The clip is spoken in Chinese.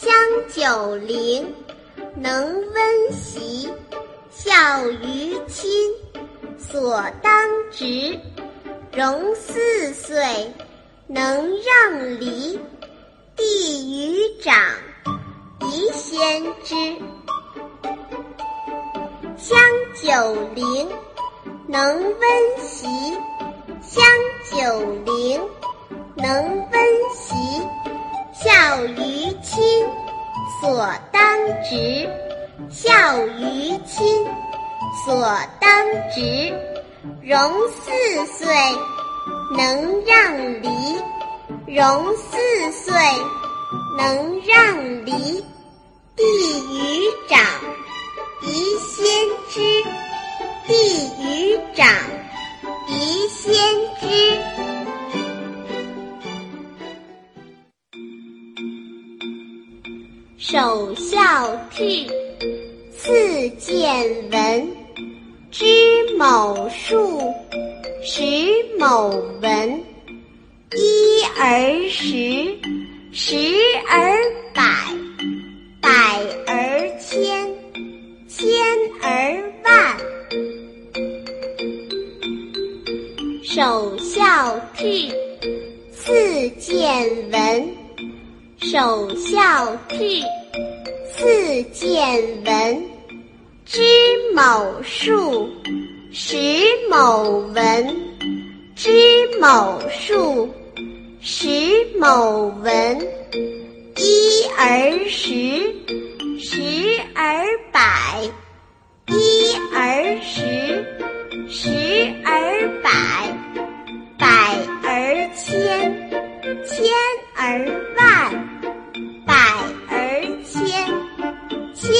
香九龄，能温席，孝于亲，所当执。融四岁，能让梨，弟于长，宜先知。香九龄，能温席，香九龄，能温席，孝于亲，所当执。孝于亲，所当执。融四岁，能让梨；融四岁，能让梨。弟于长，宜先首孝悌，次见闻。知某数，识某文。一而十，十而百，百而千，千而万。首孝悌，次见闻。首孝悌，次见闻。知某数，识某文。知某数，识某文。一而十，十而百。一而十，十而百。百而千，千而